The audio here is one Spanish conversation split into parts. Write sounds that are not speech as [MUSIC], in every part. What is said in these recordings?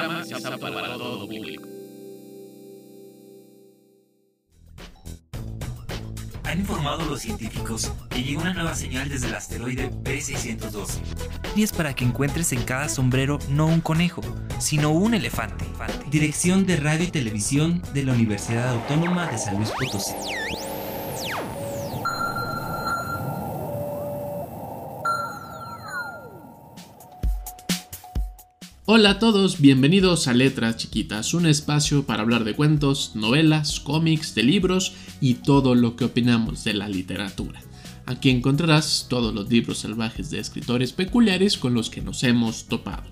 programa apto para todo público. Han informado los científicos que llega una nueva señal desde el asteroide B612. Y es para que encuentres en cada sombrero no un conejo, sino un elefante. Dirección de Radio y Televisión de la Universidad Autónoma de San Luis Potosí. Hola a todos, bienvenidos a Letras Chiquitas, un espacio para hablar de cuentos, novelas, cómics, de libros y todo lo que opinamos de la literatura. Aquí encontrarás todos los libros salvajes de escritores peculiares con los que nos hemos topado.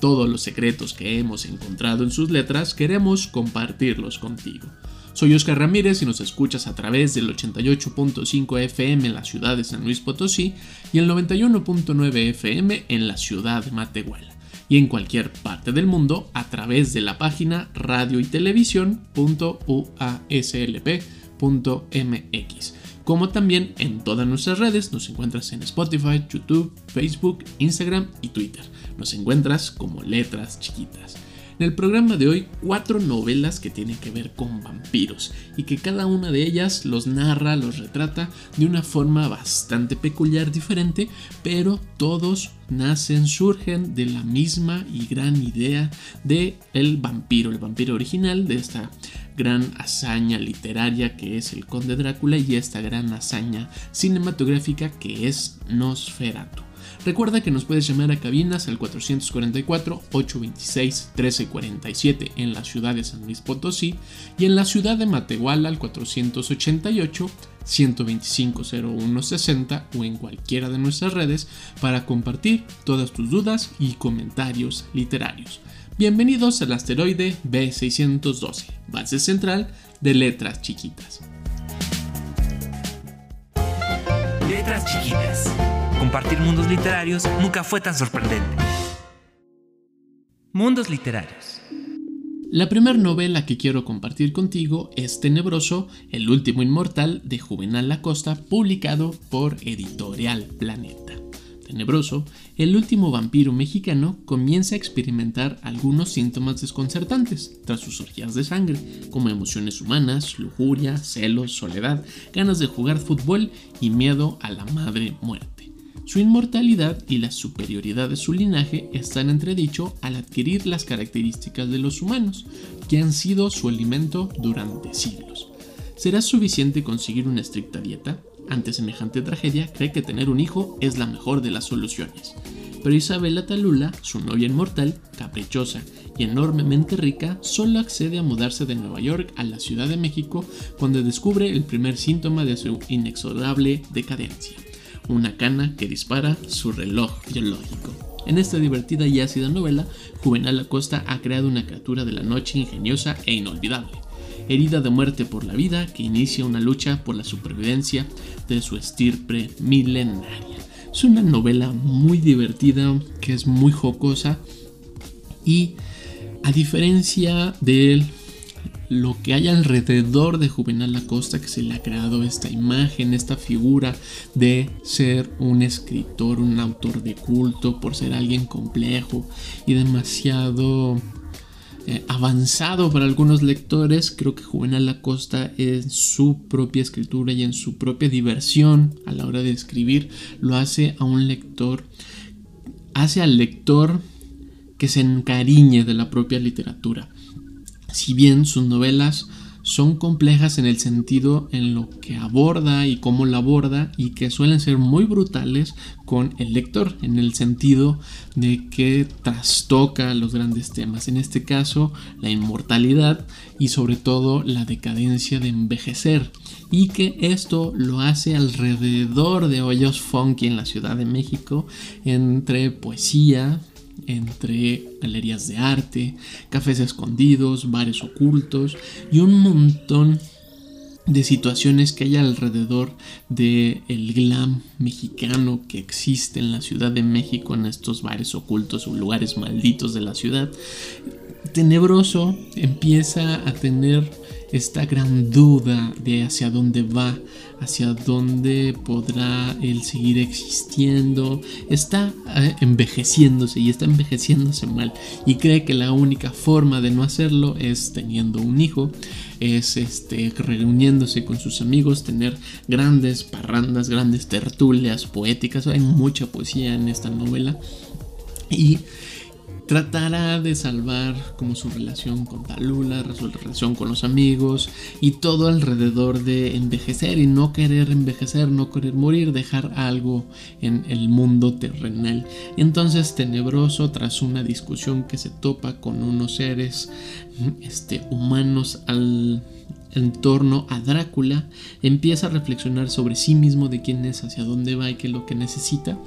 Todos los secretos que hemos encontrado en sus letras queremos compartirlos contigo. Soy Oscar Ramírez y nos escuchas a través del 88.5 FM en la ciudad de San Luis Potosí y el 91.9 FM en la ciudad de Matehuala y en cualquier parte del mundo a través de la página radio y televisión.uaslp.mx. Como también en todas nuestras redes nos encuentras en Spotify, YouTube, Facebook, Instagram y Twitter. Nos encuentras como letras chiquitas. En el programa de hoy, cuatro novelas que tienen que ver con vampiros y que cada una de ellas los narra, los retrata de una forma bastante peculiar, diferente, pero todos nacen, surgen de la misma y gran idea de el vampiro, el vampiro original de esta gran hazaña literaria que es el Conde Drácula y esta gran hazaña cinematográfica que es Nosferatu. Recuerda que nos puedes llamar a cabinas al 444-826-1347 en la ciudad de San Luis Potosí y en la ciudad de Matehuala al 488-125-0160 o en cualquiera de nuestras redes para compartir todas tus dudas y comentarios literarios. Bienvenidos al asteroide B612, base central de letras chiquitas. Letras chiquitas. Compartir mundos literarios nunca fue tan sorprendente. Mundos literarios. La primera novela que quiero compartir contigo es Tenebroso, el último inmortal de Juvenal Lacosta, publicado por Editorial Planeta. Tenebroso, el último vampiro mexicano comienza a experimentar algunos síntomas desconcertantes tras sus orgías de sangre, como emociones humanas, lujuria, celos, soledad, ganas de jugar fútbol y miedo a la madre muerte. Su inmortalidad y la superioridad de su linaje están entredicho al adquirir las características de los humanos, que han sido su alimento durante siglos. ¿Será suficiente conseguir una estricta dieta? Ante semejante tragedia, cree que tener un hijo es la mejor de las soluciones. Pero Isabela Talula, su novia inmortal, caprichosa y enormemente rica, solo accede a mudarse de Nueva York a la Ciudad de México cuando descubre el primer síntoma de su inexorable decadencia una cana que dispara su reloj biológico. En esta divertida y ácida novela, Juvenal Acosta ha creado una criatura de la noche ingeniosa e inolvidable, herida de muerte por la vida que inicia una lucha por la supervivencia de su estirpe milenaria. Es una novela muy divertida, que es muy jocosa y a diferencia del lo que hay alrededor de Juvenal Acosta que se le ha creado esta imagen, esta figura de ser un escritor, un autor de culto, por ser alguien complejo y demasiado eh, avanzado para algunos lectores. Creo que Juvenal Acosta en su propia escritura y en su propia diversión a la hora de escribir lo hace a un lector, hace al lector que se encariñe de la propia literatura si bien sus novelas son complejas en el sentido en lo que aborda y cómo la aborda y que suelen ser muy brutales con el lector en el sentido de que trastoca los grandes temas. En este caso la inmortalidad y sobre todo la decadencia de envejecer. Y que esto lo hace alrededor de hoyos funky en la Ciudad de México entre poesía entre galerías de arte, cafés escondidos, bares ocultos y un montón de situaciones que hay alrededor de el glam mexicano que existe en la Ciudad de México en estos bares ocultos o lugares malditos de la ciudad. Tenebroso empieza a tener esta gran duda de hacia dónde va, hacia dónde podrá él seguir existiendo, está eh, envejeciéndose y está envejeciéndose mal. Y cree que la única forma de no hacerlo es teniendo un hijo, es este reuniéndose con sus amigos, tener grandes parrandas, grandes tertulias poéticas, hay mucha poesía en esta novela. Y tratará de salvar como su relación con Talula, su relación con los amigos y todo alrededor de envejecer y no querer envejecer, no querer morir, dejar algo en el mundo terrenal. entonces Tenebroso, tras una discusión que se topa con unos seres este, humanos al en torno a Drácula, empieza a reflexionar sobre sí mismo, de quién es, hacia dónde va y qué es lo que necesita.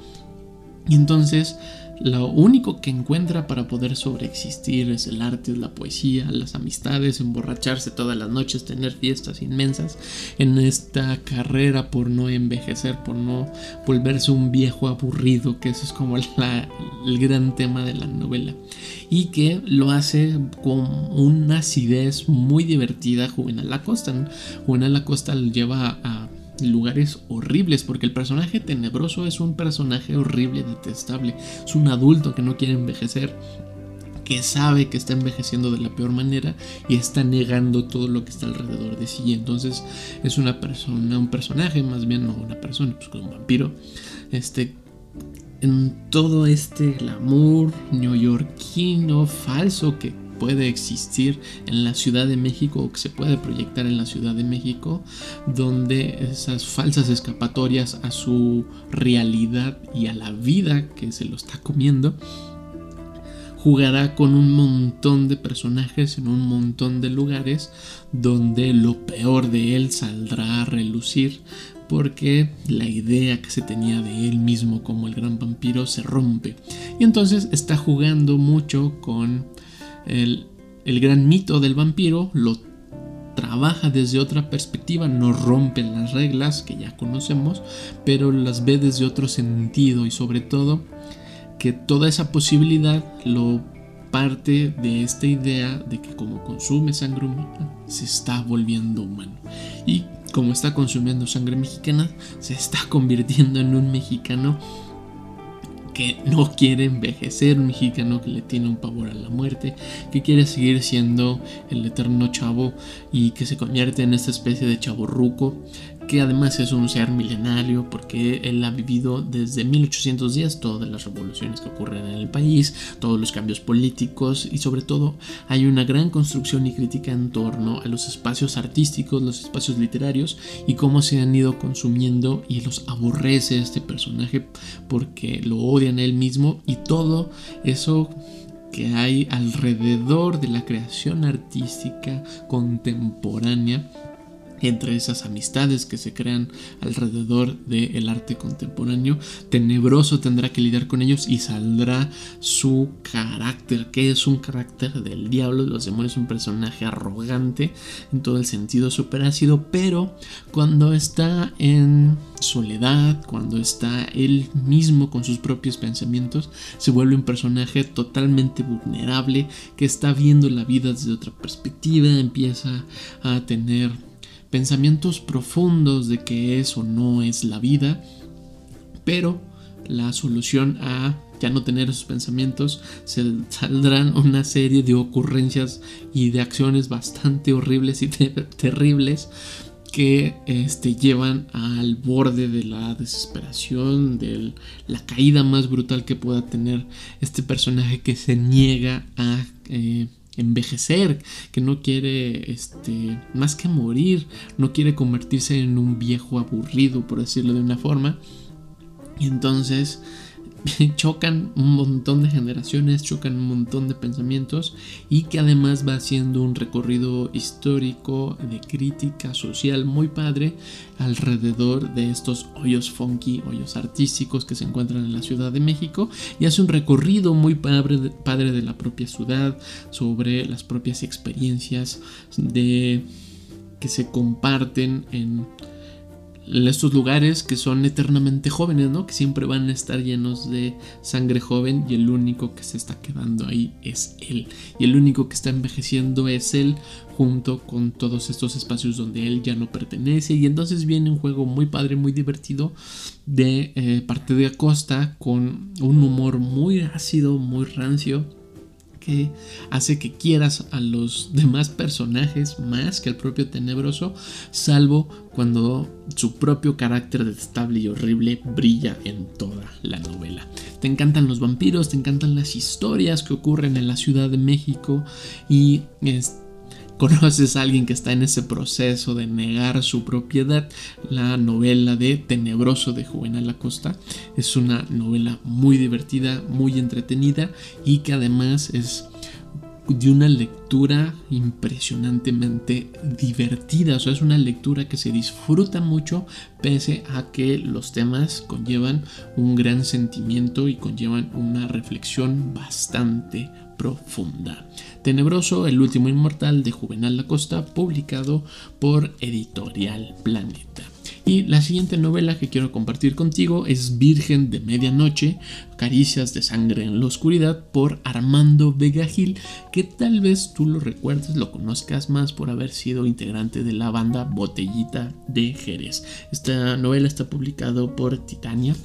Y entonces lo único que encuentra para poder sobreexistir es el arte, la poesía, las amistades, emborracharse todas las noches, tener fiestas inmensas en esta carrera por no envejecer, por no volverse un viejo aburrido, que eso es como [LAUGHS] el gran tema de la novela. Y que lo hace con una acidez muy divertida Juvenal Acosta. Juvenal Acosta lo lleva a lugares horribles, porque el personaje tenebroso es un personaje horrible, detestable, es un adulto que no quiere envejecer, que sabe que está envejeciendo de la peor manera y está negando todo lo que está alrededor de sí. Entonces es una persona, un personaje, más bien no una persona, pues un vampiro, este en todo este glamour neoyorquino falso que puede existir en la Ciudad de México o que se puede proyectar en la Ciudad de México, donde esas falsas escapatorias a su realidad y a la vida que se lo está comiendo, jugará con un montón de personajes en un montón de lugares donde lo peor de él saldrá a relucir porque la idea que se tenía de él mismo como el gran vampiro se rompe. Y entonces está jugando mucho con el, gran mito del vampiro lo trabaja desde otra perspectiva, no rompe las reglas que ya conocemos, pero las ve desde otro sentido y sobre todo que toda esa posibilidad lo parte de esta idea de que como consume sangre humana se está volviendo humano. Y como está consumiendo sangre mexicana se está [LAUGHS] convirtiendo en un mexicano que no quiere envejecer, un mexicano que le tiene un pavor a la muerte, que quiere seguir siendo el eterno chavo y que se convierte en esta especie de chavo ruco que además es un ser milenario porque él ha vivido desde 1810 todas las revoluciones que ocurren en el país, todos los cambios políticos y sobre todo hay una gran construcción y crítica en torno a los espacios artísticos, los espacios literarios y cómo se han ido consumiendo y los aborrece este personaje porque lo odian él mismo y todo eso que hay alrededor de la creación artística contemporánea entre esas amistades que se crean alrededor del arte contemporáneo. Tenebroso tendrá que lidiar con ellos y saldrá su carácter, que es un carácter del diablo, los demonios, un personaje arrogante en todo el sentido super ácido, pero cuando está en soledad, cuando está él mismo con sus propios pensamientos, se vuelve un personaje totalmente vulnerable que está viendo la vida desde otra perspectiva, empieza a tener pensamientos profundos de qué es o no es la vida, pero la solución a ya no tener esos pensamientos se saldrán una serie de ocurrencias y de acciones bastante horribles y terribles que este, llevan al borde de la desesperación, de la caída más brutal que pueda tener este personaje que se niega a eh, envejecer, que no quiere, este, más que morir, no quiere convertirse en un viejo aburrido, por decirlo de una forma. Y entonces [LAUGHS] chocan un montón de generaciones, chocan un montón de pensamientos y que además va haciendo un recorrido histórico de crítica social muy padre alrededor de estos hoyos funky, hoyos artísticos que se encuentran en la Ciudad de México y hace un recorrido muy padre de, padre de la propia ciudad sobre las propias experiencias de que se comparten en estos lugares que son eternamente jóvenes, ¿no? Que siempre van a estar llenos de sangre joven y el único que se está quedando ahí es él. Y el único que está envejeciendo es él junto con todos estos espacios donde él ya no pertenece. Y entonces viene un juego muy padre, muy divertido de eh, parte de Acosta con un humor muy ácido, muy rancio que hace que quieras a los demás personajes más que al propio tenebroso, salvo cuando su propio carácter detestable y horrible brilla en toda la novela. Te encantan los vampiros, te encantan las historias que ocurren en la Ciudad de México y conoces a alguien que está en ese proceso de negar su propiedad, la novela de Tenebroso de Juvenal Acosta es una novela muy divertida, muy entretenida y que además es de una lectura impresionantemente divertida. O sea, es una lectura que se disfruta mucho pese a que los temas conllevan un gran sentimiento y conllevan una reflexión bastante profunda. Tenebroso, el último inmortal de Juvenal Lacosta, publicado por Editorial Planeta. Y la siguiente novela que quiero compartir contigo es Virgen de Medianoche, Caricias de Sangre en la Oscuridad por Armando Vega Gil, que tal vez tú lo recuerdes, lo conozcas más por haber sido integrante de la banda Botellita de Jerez. Esta novela está publicado por Titania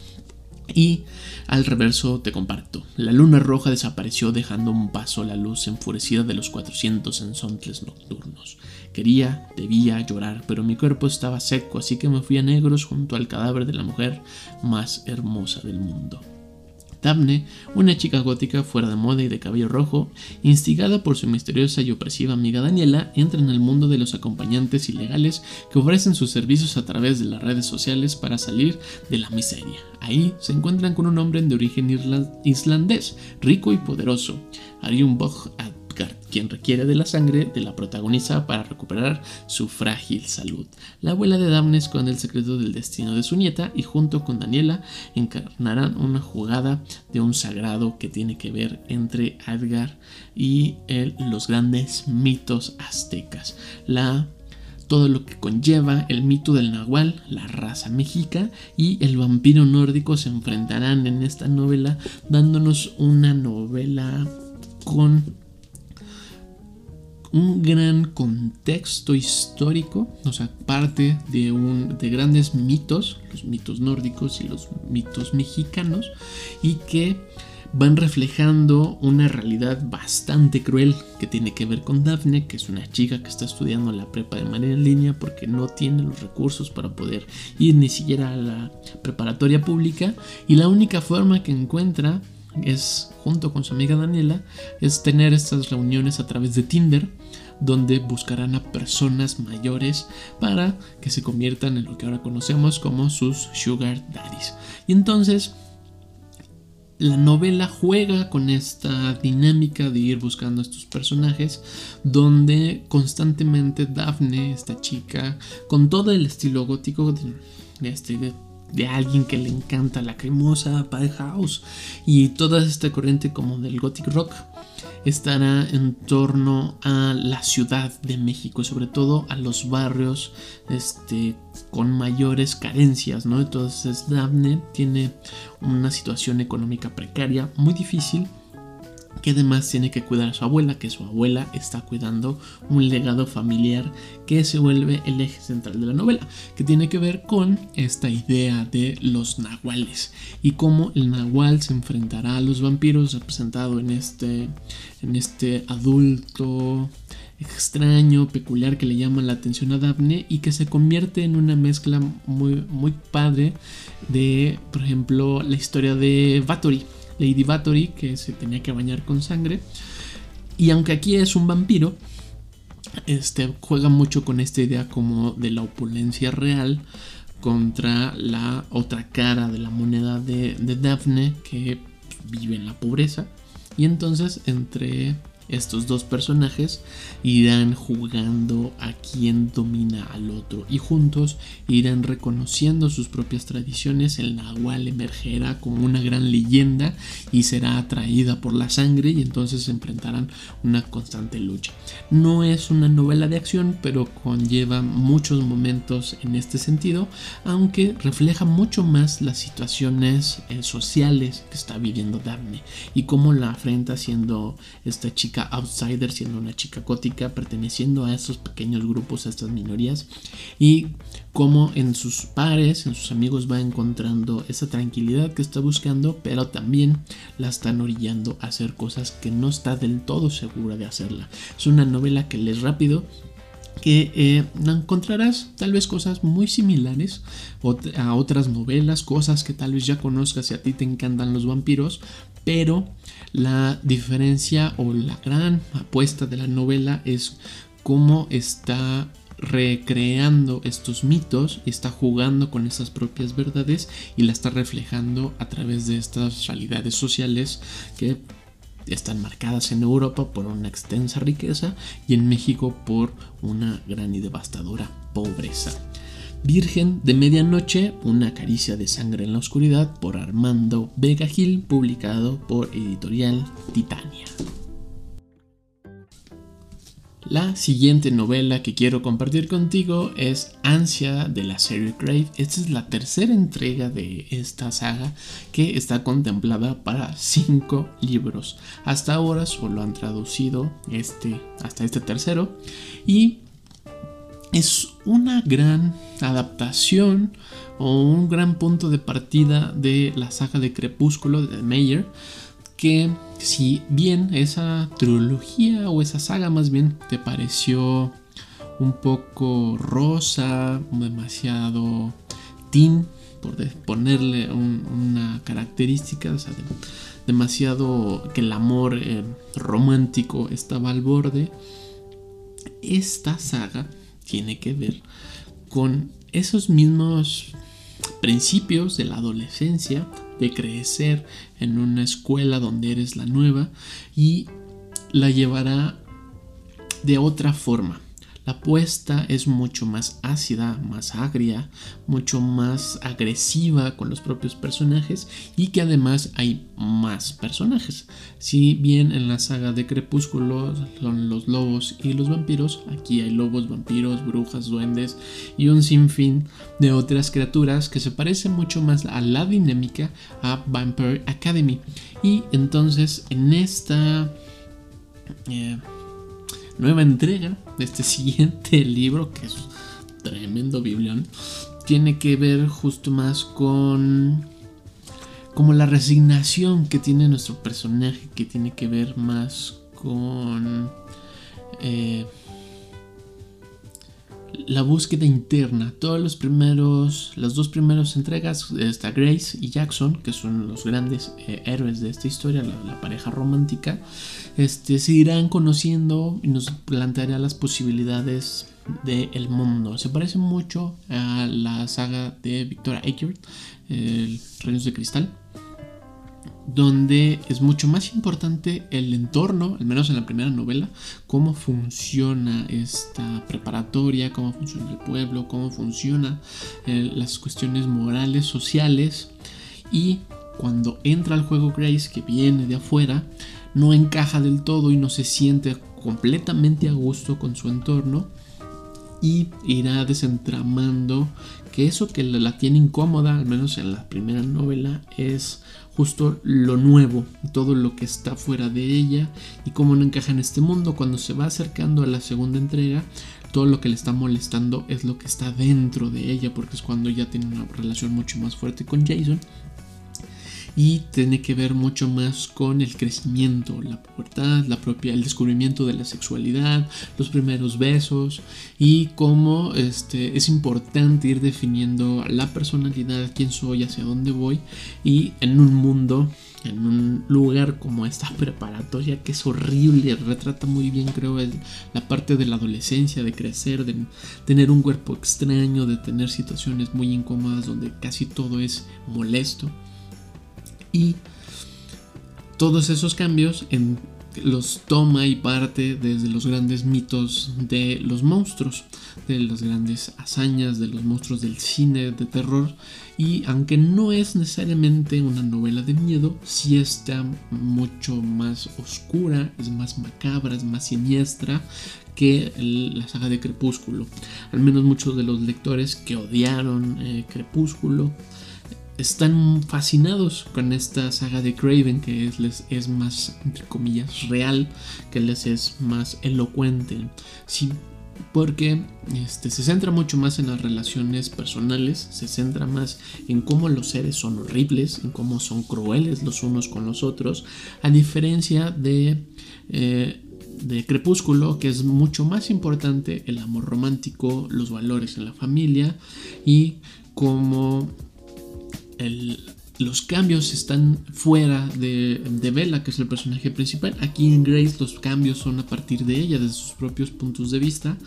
y al reverso te comparto. La luna roja desapareció dejando un paso la luz enfurecida de los 400 ensontles nocturnos. Quería, debía llorar, pero mi cuerpo estaba seco, así que me fui a negros junto al cadáver de la mujer más hermosa del mundo. Daphne, una chica gótica fuera de moda y de cabello rojo, instigada por su misteriosa y opresiva amiga Daniela, entra en el mundo de los acompañantes ilegales que ofrecen sus servicios a través de las redes sociales para salir de la miseria. Ahí se encuentran con un hombre de origen islandés, rico y poderoso, Ariun Bog quien requiere de la sangre de la protagonista para recuperar su frágil salud. La abuela de Daphne con el secreto del destino de su nieta y junto con Daniela encarnarán una jugada de un sagrado que tiene que ver entre Edgar y los grandes mitos aztecas. La todo lo que conlleva el mito del nahual, la raza mexica y el vampiro nórdico se enfrentarán en esta novela dándonos una novela con un gran contexto histórico, o sea, parte de, un, de grandes mitos, los mitos nórdicos y los mitos mexicanos, y que van reflejando una realidad bastante cruel que tiene que ver con Daphne, que es una chica que está estudiando la prepa de manera en línea porque no tiene los recursos para poder ir ni siquiera a la preparatoria pública y la única forma que encuentra es, junto con su amiga Daniela, es tener estas reuniones a través de Tinder, donde buscarán a personas mayores para que se conviertan en lo que ahora conocemos como sus sugar daddies. Y entonces la novela juega con esta dinámica de ir buscando a estos personajes donde constantemente Daphne, esta chica, con todo el estilo gótico de, este, de alguien que le encanta la cremosa Pie House y toda esta corriente como del gothic rock estará en torno a la ciudad de México, sobre todo a los barrios este, con mayores carencias, ¿no? Entonces Daphne tiene una situación económica precaria muy difícil que además tiene que cuidar a su abuela, que su abuela está cuidando un legado familiar que se vuelve el eje central de la novela, que tiene que ver con esta idea de los nahuales y cómo el nahual se enfrentará a los vampiros representado en este, en este adulto extraño, peculiar que le llama la atención a Daphne y que se convierte en una mezcla muy, muy padre de, por ejemplo, la historia de Bathory Lady Bathory, que se tenía que bañar con sangre. Y aunque aquí es un vampiro, este, juega mucho con esta idea como de la opulencia real contra la otra cara de la moneda de, de Daphne que vive en la pobreza. Y entonces entre estos dos personajes irán jugando a quien domina al otro y juntos irán reconociendo sus propias tradiciones. El Nahual emergerá como una gran leyenda y será atraída por la sangre y entonces se enfrentarán una constante lucha. No es una novela de acción, pero conlleva muchos momentos en este sentido, aunque refleja mucho más las situaciones eh, sociales que está viviendo Daphne y cómo la afrenta siendo esta chica outsider, siendo una chica gótica, perteneciendo a estos pequeños grupos, a estas minorías, y cómo en sus pares, en sus amigos va encontrando esa tranquilidad que está buscando, pero también la están orillando a hacer cosas que no está del todo segura de hacerla. Es una novela que lees rápido, que eh, encontrarás tal vez cosas muy similares a otras novelas, cosas que tal vez ya conozcas si a ti te encantan los vampiros, pero la diferencia o la gran apuesta de la novela es cómo está recreando estos mitos, está jugando con esas propias verdades y la está reflejando a través de estas realidades sociales que están marcadas en Europa por una extensa riqueza y en México por una gran y devastadora pobreza. Virgen de Medianoche, una caricia de sangre en la oscuridad por Armando Vega Gil, publicado por Editorial Titania. La siguiente novela que quiero compartir contigo es Ansia de la serie Crave. Esta es la tercera entrega de esta saga que está contemplada para cinco libros. Hasta ahora solo han traducido este hasta este tercero y es una gran adaptación o un gran punto de partida de la saga de Crepúsculo de Meyer que si bien esa trilogía o esa saga más bien te pareció un poco rosa, demasiado teen, por ponerle una característica, o sea, demasiado que el amor eh, romántico estaba al borde, esta saga tiene que ver con esos mismos principios de la adolescencia, de crecer en una escuela donde eres la nueva y la llevará de otra forma. La apuesta es mucho más ácida, más agria, mucho más agresiva con los propios personajes y que además hay más personajes. Si bien en la saga de Crepúsculo son los lobos y los vampiros, aquí hay lobos, vampiros, brujas, duendes y un sinfín de otras criaturas que se parecen mucho más a la dinámica a Vampire Academy. Y entonces en esta... Eh, nueva entrega de este [LAUGHS] siguiente libro, que es tremendo biblión, tiene que ver justo más con como la resignación que tiene nuestro personaje, que tiene que ver más con eh, la búsqueda interna. Todos los primeros, las dos primeras entregas, está Grace y Jackson, que son los grandes eh, héroes de esta historia, la, pareja romántica, este, se irán conociendo y nos planteará las posibilidades del mundo. Se parece mucho a la saga de Victoria Eckert, el Reinos de Cristal donde es mucho más importante el entorno, al menos en la primera novela, cómo funciona esta preparatoria, cómo funciona el pueblo, cómo funcionan eh, las cuestiones morales, sociales. Y cuando entra al juego Grace que viene de afuera, no encaja del todo y no se siente completamente a gusto con su entorno y irá desentramando que eso que la tiene incómoda, al menos en la primera novela, es justo lo nuevo, todo lo que está fuera de ella y cómo no encaja en este mundo. Cuando se va acercando a la segunda entrega, todo lo que le está molestando es lo que está dentro de ella, porque es cuando ya tiene una relación mucho más fuerte con Jason y tiene que ver mucho más con el crecimiento, la pubertad, la propia, el descubrimiento de la sexualidad, los primeros besos y cómo este, es importante ir definiendo la personalidad, quién soy, hacia dónde voy y en un mundo en un lugar como esta preparatoria que es horrible, retrata muy bien creo la parte de la adolescencia, de crecer, de tener un cuerpo extraño, de tener situaciones muy incómodas donde casi todo es molesto y todos esos cambios los toma y parte desde los grandes mitos de los monstruos, de las grandes hazañas de los monstruos del cine de terror. Y aunque no es necesariamente una novela de miedo, sí está mucho más oscura, es más macabra, es más siniestra que la saga de Crepúsculo. Al menos muchos de los lectores que odiaron eh, Crepúsculo están fascinados con esta saga de Craven que es, les es más, entre comillas, real, que les es más elocuente. Sí, porque este, se centra mucho más en las relaciones personales, se centra más en cómo los seres son horribles, en cómo son crueles los unos con los otros, a diferencia de, eh, de Crepúsculo, que es mucho más importante el amor romántico, los valores en la familia y cómo los cambios están fuera de, de Bella, que es el personaje principal. Aquí en Grace los cambios son a partir de ella, desde sus propios puntos de vista.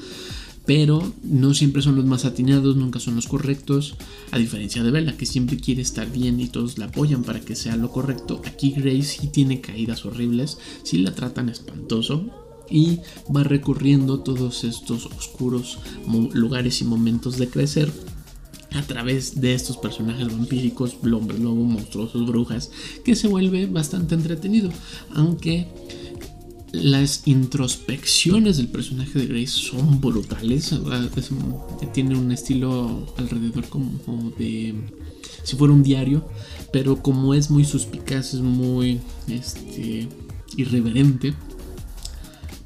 Pero no siempre son los más atinados, nunca son los correctos. A diferencia de Bella, que siempre quiere estar bien y todos la apoyan para que sea lo correcto. Aquí Grace sí tiene caídas horribles, sí la tratan espantoso y va recorriendo todos estos oscuros lugares y momentos de crecer a través de estos personajes vampíricos, hombres lobo, monstruosos, brujas, que se vuelve bastante entretenido. Aunque las introspecciones del personaje de Grace son brutales. tiene un estilo alrededor como de si fuera un diario, pero como es muy suspicaz, es muy este, irreverente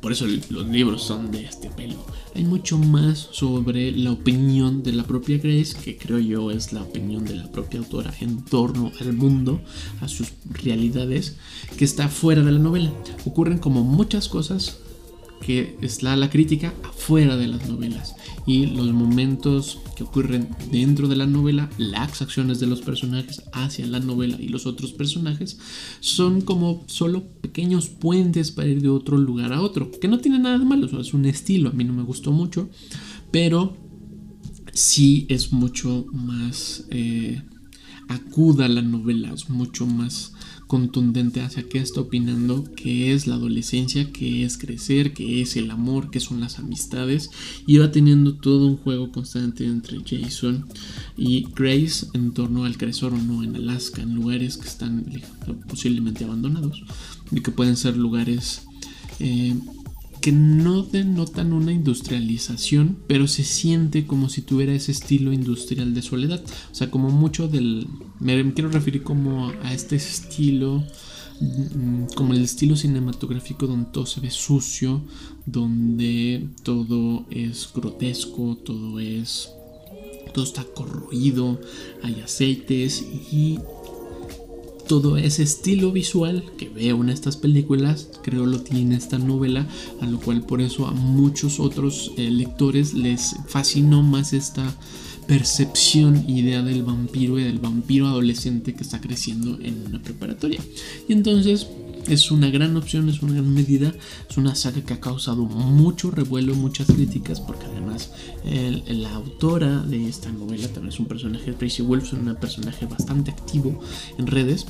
por eso los libros son de este pelo. Hay mucho más sobre la opinión de la propia Grace, que creo yo es la opinión de la propia autora en torno al mundo, a sus realidades, que está fuera de la novela. Ocurren como muchas cosas que está la crítica afuera de las novelas. Y los momentos que ocurren dentro de la novela, las acciones de los personajes hacia la novela y los otros personajes son como solo pequeños puentes para ir de otro lugar a otro, que no tiene nada de malo, es un estilo, a mí no me gustó mucho, pero sí es mucho más eh, acuda la novela, es mucho más contundente hacia qué está opinando, qué es la adolescencia, qué es crecer, qué es el amor, qué son las amistades. Y va teniendo todo un juego constante entre Jason y Grace en torno al crecer o no en Alaska, en lugares que están posiblemente abandonados y que pueden ser lugares eh, que no denotan una industrialización, pero se siente como si tuviera ese estilo industrial de soledad. O sea, como mucho del... Me quiero referir como a este estilo, mm, como el estilo cinematográfico donde todo se ve sucio, donde todo es grotesco, todo es... Todo está corroído, hay aceites y todo ese estilo visual que veo en estas películas, creo lo tiene esta novela, a lo cual por eso a muchos otros eh, lectores les fascinó más esta percepción, idea del vampiro y del vampiro adolescente que está creciendo en una preparatoria. Y entonces es una gran opción, es una gran medida, es una saga que ha causado mucho revuelo, muchas críticas, porque además la autora de esta novela también es un personaje, Tracy Wolf, es un personaje bastante activo en redes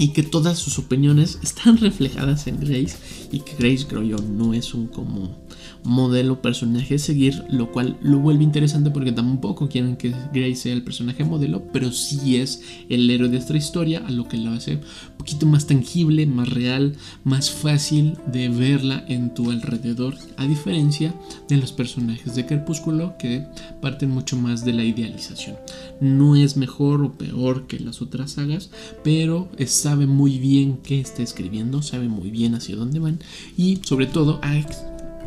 y que todas sus opiniones están [LAUGHS] reflejadas en Grace y que Grace creo yo no es un como modelo personaje seguir, lo cual lo vuelve interesante porque tampoco quieren que Grace sea el personaje modelo, pero sí es el héroe de esta historia, a lo que lo hace un poquito más tangible, más real, más fácil de verla en tu alrededor, a diferencia de los personajes de Crepúsculo que parten mucho más de la idealización. No es mejor o peor que las otras sagas, pero sabe muy bien qué está escribiendo, sabe muy bien hacia dónde van y sobre todo a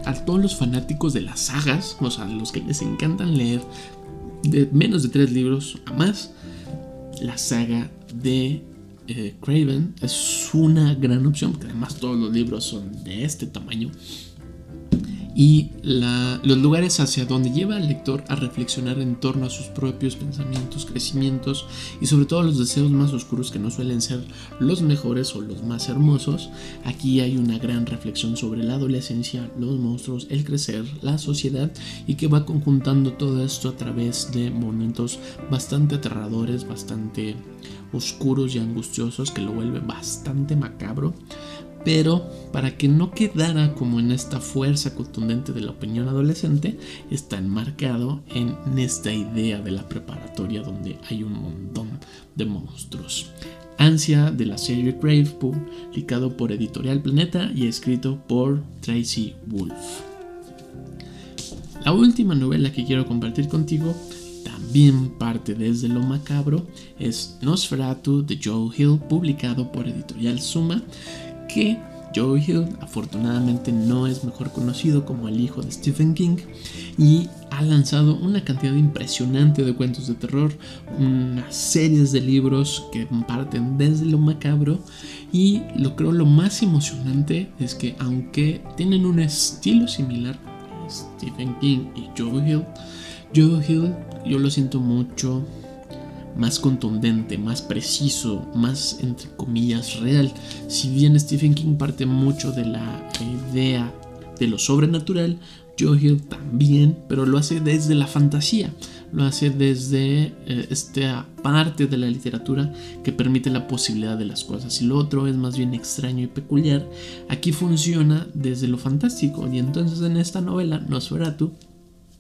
a todos los fanáticos de las sagas, o sea, los que les encantan leer de menos de tres libros a más, la saga de eh, Craven es una gran opción, porque además todos los libros son de este tamaño y los lugares hacia donde lleva al lector a reflexionar en torno a sus propios pensamientos, crecimientos y sobre todo los deseos más oscuros que no suelen ser los mejores o los más hermosos. Aquí hay una gran reflexión sobre la adolescencia, los monstruos, el crecer, la sociedad y que va conjuntando todo esto a través de momentos bastante aterradores, bastante oscuros y angustiosos que lo vuelve bastante macabro pero para que no quedara como en esta fuerza contundente de la opinión adolescente, está enmarcado en esta idea de la preparatoria donde hay un montón de monstruos. Ansia de la serie Crave, publicado por Editorial Planeta y escrito por Tracy Wolf. La última novela que quiero compartir contigo también parte desde lo macabro es Nosferatu de Joe Hill, publicado por Editorial Suma, que Joe Hill afortunadamente no es mejor conocido como el hijo de Stephen King y ha lanzado una cantidad impresionante de cuentos de terror, unas series de libros que parten desde lo macabro y lo creo lo más emocionante es que aunque tienen un estilo similar Stephen King y Joe Hill, Joe Hill yo lo siento mucho más contundente, más preciso, más entre comillas real. Si bien Stephen King parte mucho de la idea de lo sobrenatural, Joe Hill también, pero lo hace desde la fantasía, lo hace desde eh, esta parte de la literatura que permite la posibilidad de las cosas. Y lo otro es más bien extraño y peculiar, aquí funciona desde lo fantástico. Y entonces en esta novela, Nosferatu,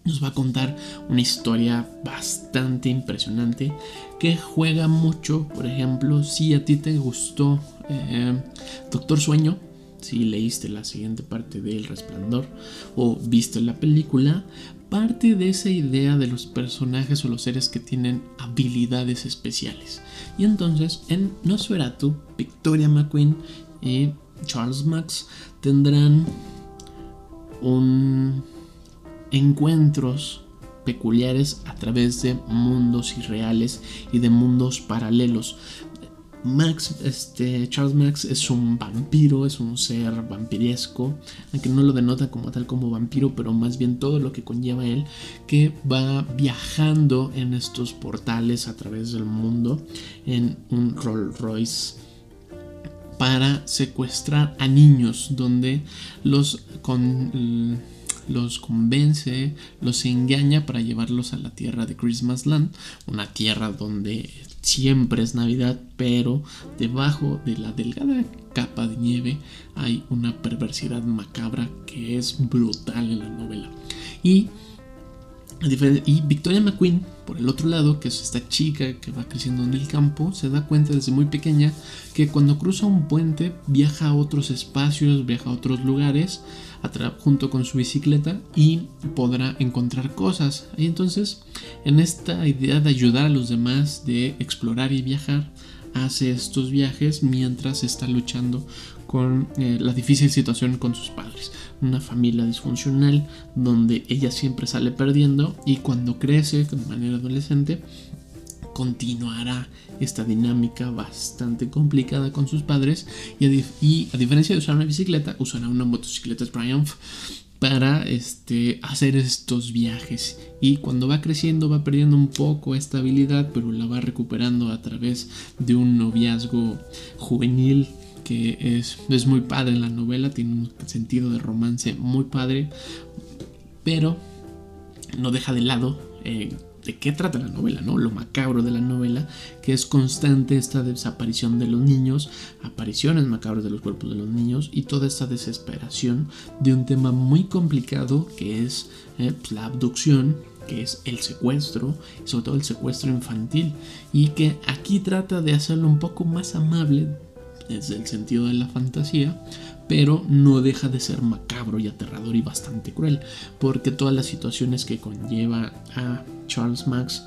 nos va a contar una historia bastante impresionante que juega mucho, por ejemplo, si a ti te gustó eh, Doctor Sueño, si leíste la siguiente parte de El Resplandor o viste la película, parte de esa idea de los personajes o los seres que tienen habilidades especiales. Y entonces en Nosferatu, Victoria McQueen y Charles Max tendrán un encuentros peculiares a través de mundos irreales y de mundos paralelos. Max, este, Charles Max es un vampiro, es un ser vampiresco, aunque no lo denota como tal como vampiro, pero más bien todo lo que conlleva él, que va viajando en estos portales a través del mundo en un Rolls Royce para secuestrar a niños, donde los con los convence, los engaña para llevarlos a la tierra de Christmas Land, una tierra donde siempre es Navidad, pero debajo de la delgada capa de nieve hay una perversidad macabra que es brutal en la novela. Y y Victoria McQueen, por el otro lado, que es esta chica que va creciendo en el campo, se da cuenta desde muy pequeña que cuando cruza un puente viaja a otros espacios, viaja a otros lugares, junto con su bicicleta y podrá encontrar cosas. Y entonces, en esta idea de ayudar a los demás, de explorar y viajar, hace estos viajes mientras está luchando con eh, la difícil situación con sus padres. Una familia disfuncional donde ella siempre sale perdiendo y cuando crece de manera adolescente continuará esta dinámica bastante complicada con sus padres y a, diferencia de usar una bicicleta, usará una motocicleta Triumph para este, hacer estos viajes y cuando va creciendo va perdiendo un poco esta habilidad pero la va recuperando a través de un noviazgo juvenil que es, es muy padre la novela, tiene un sentido de romance muy padre pero no deja de lado eh, de qué trata la novela, ¿no? Lo macabro de la novela, que es constante esta desaparición de los niños, apariciones macabras de los cuerpos de los niños y toda esta desesperación de un tema muy complicado que es eh, pues, la abducción, que es el secuestro, sobre todo el secuestro infantil, y que aquí trata de hacerlo un poco más amable desde el sentido de la fantasía, pero no deja de ser macabro y aterrador y bastante cruel, porque todas las situaciones que conlleva a Charles Max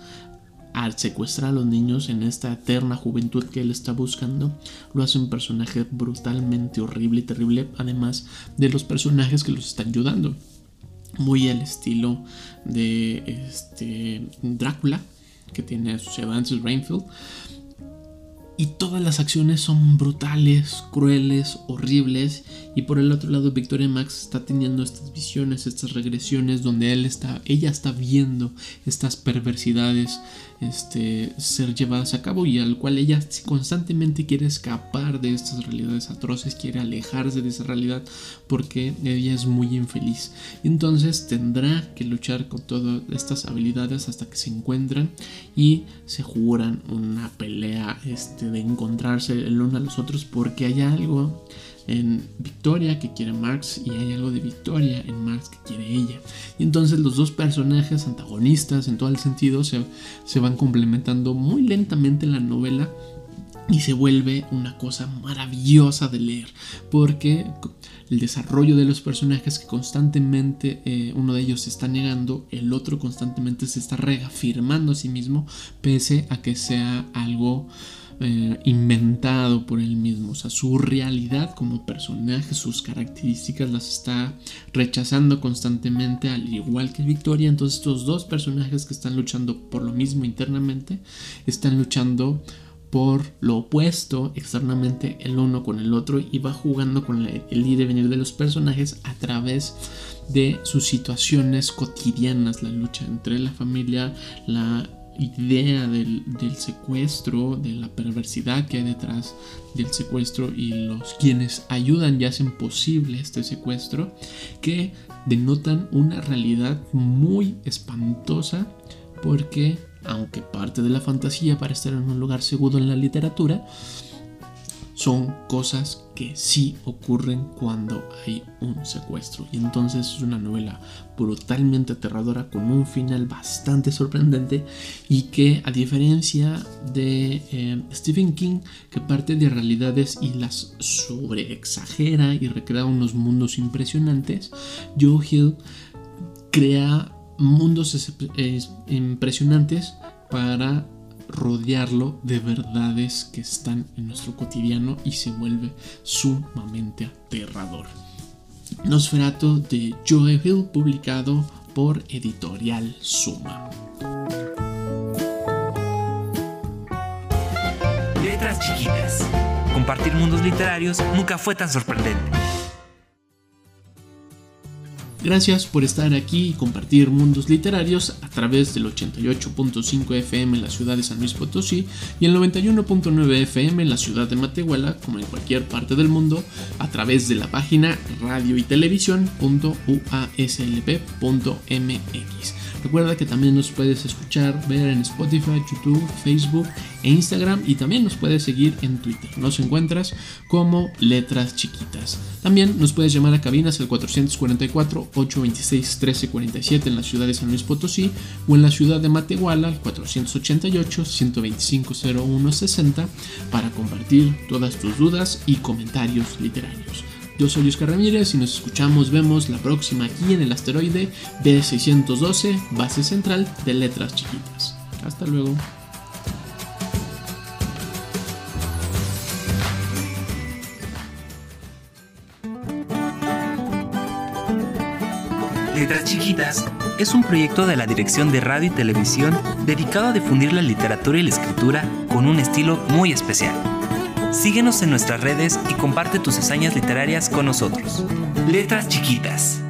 al secuestrar a los niños en esta eterna juventud que él está buscando, lo hace un personaje brutalmente horrible y terrible, además de los personajes que los están ayudando. Muy al estilo de este Drácula, que tiene a sus Evances Rainfield, y todas las acciones son brutales, crueles, horribles. Y por el otro lado, Victoria Max está teniendo estas visiones, estas regresiones donde él está, ella está viendo estas perversidades este, ser llevadas a cabo y al cual ella constantemente quiere escapar de estas realidades atroces, quiere alejarse de esa realidad porque ella es muy infeliz. Entonces tendrá que luchar con todas estas habilidades hasta que se encuentran y se juran una pelea este, de encontrarse el uno a los otros porque hay algo en Victoria que quiere Marx y hay algo de Victoria en Marx que quiere ella. Y entonces los dos personajes antagonistas en todo el sentido se, se van complementando muy lentamente en la novela y se vuelve una cosa maravillosa de leer porque el desarrollo de los personajes que constantemente eh, uno de ellos se está negando, el otro constantemente se está reafirmando a sí mismo pese a que sea algo eh, inventado por él mismo. O sea, su realidad como personaje, sus características las está rechazando constantemente, al igual que Victoria. Entonces estos dos personajes que están luchando por lo mismo internamente, están luchando por lo opuesto externamente el uno con el otro y va jugando con el ir y venir de los personajes a través de sus situaciones cotidianas, la lucha entre la familia, la idea del, secuestro, de la perversidad que hay detrás del secuestro y los quienes ayudan y hacen posible este secuestro, que denotan una realidad muy espantosa porque aunque parte de la fantasía para estar en un lugar seguro en la literatura, son cosas que sí ocurren cuando hay un secuestro. Y entonces es una novela brutalmente aterradora con un final bastante sorprendente y que a diferencia de eh, Stephen King que parte de realidades y las sobreexagera y recrea unos mundos impresionantes, Joe Hill crea mundos impresionantes para rodearlo de verdades que están en nuestro cotidiano y se vuelve sumamente aterrador. Nosferatu de Joe publicado por Editorial Suma. Letras chiquitas. Compartir mundos literarios nunca fue tan sorprendente. Gracias por estar aquí y compartir mundos literarios a través del 88.5 FM en la ciudad de San Luis Potosí y el 91.9 FM en la ciudad de Matehuala, como en cualquier parte del mundo, a través de la página radio y televisión.uaslp.mx. Recuerda que también nos puedes escuchar, ver en Spotify, YouTube, Facebook e Instagram y también nos puedes seguir en Twitter. Nos encuentras como Letras Chiquitas. También nos puedes llamar a cabinas al 444-826-1347 en la ciudad de San Luis Potosí o en la ciudad de Matehuala al 488-125-0160 para compartir todas tus dudas y comentarios literarios. Yo soy Oscar Ramírez y nos escuchamos, vemos la próxima aquí en el asteroide B612, base central de letras chiquitas. Hasta luego. Letras Chiquitas es un proyecto de la Dirección de Radio y Televisión dedicado a difundir la literatura y la escritura con un estilo muy especial. Síguenos en nuestras redes y comparte tus hazañas literarias con nosotros. Letras chiquitas.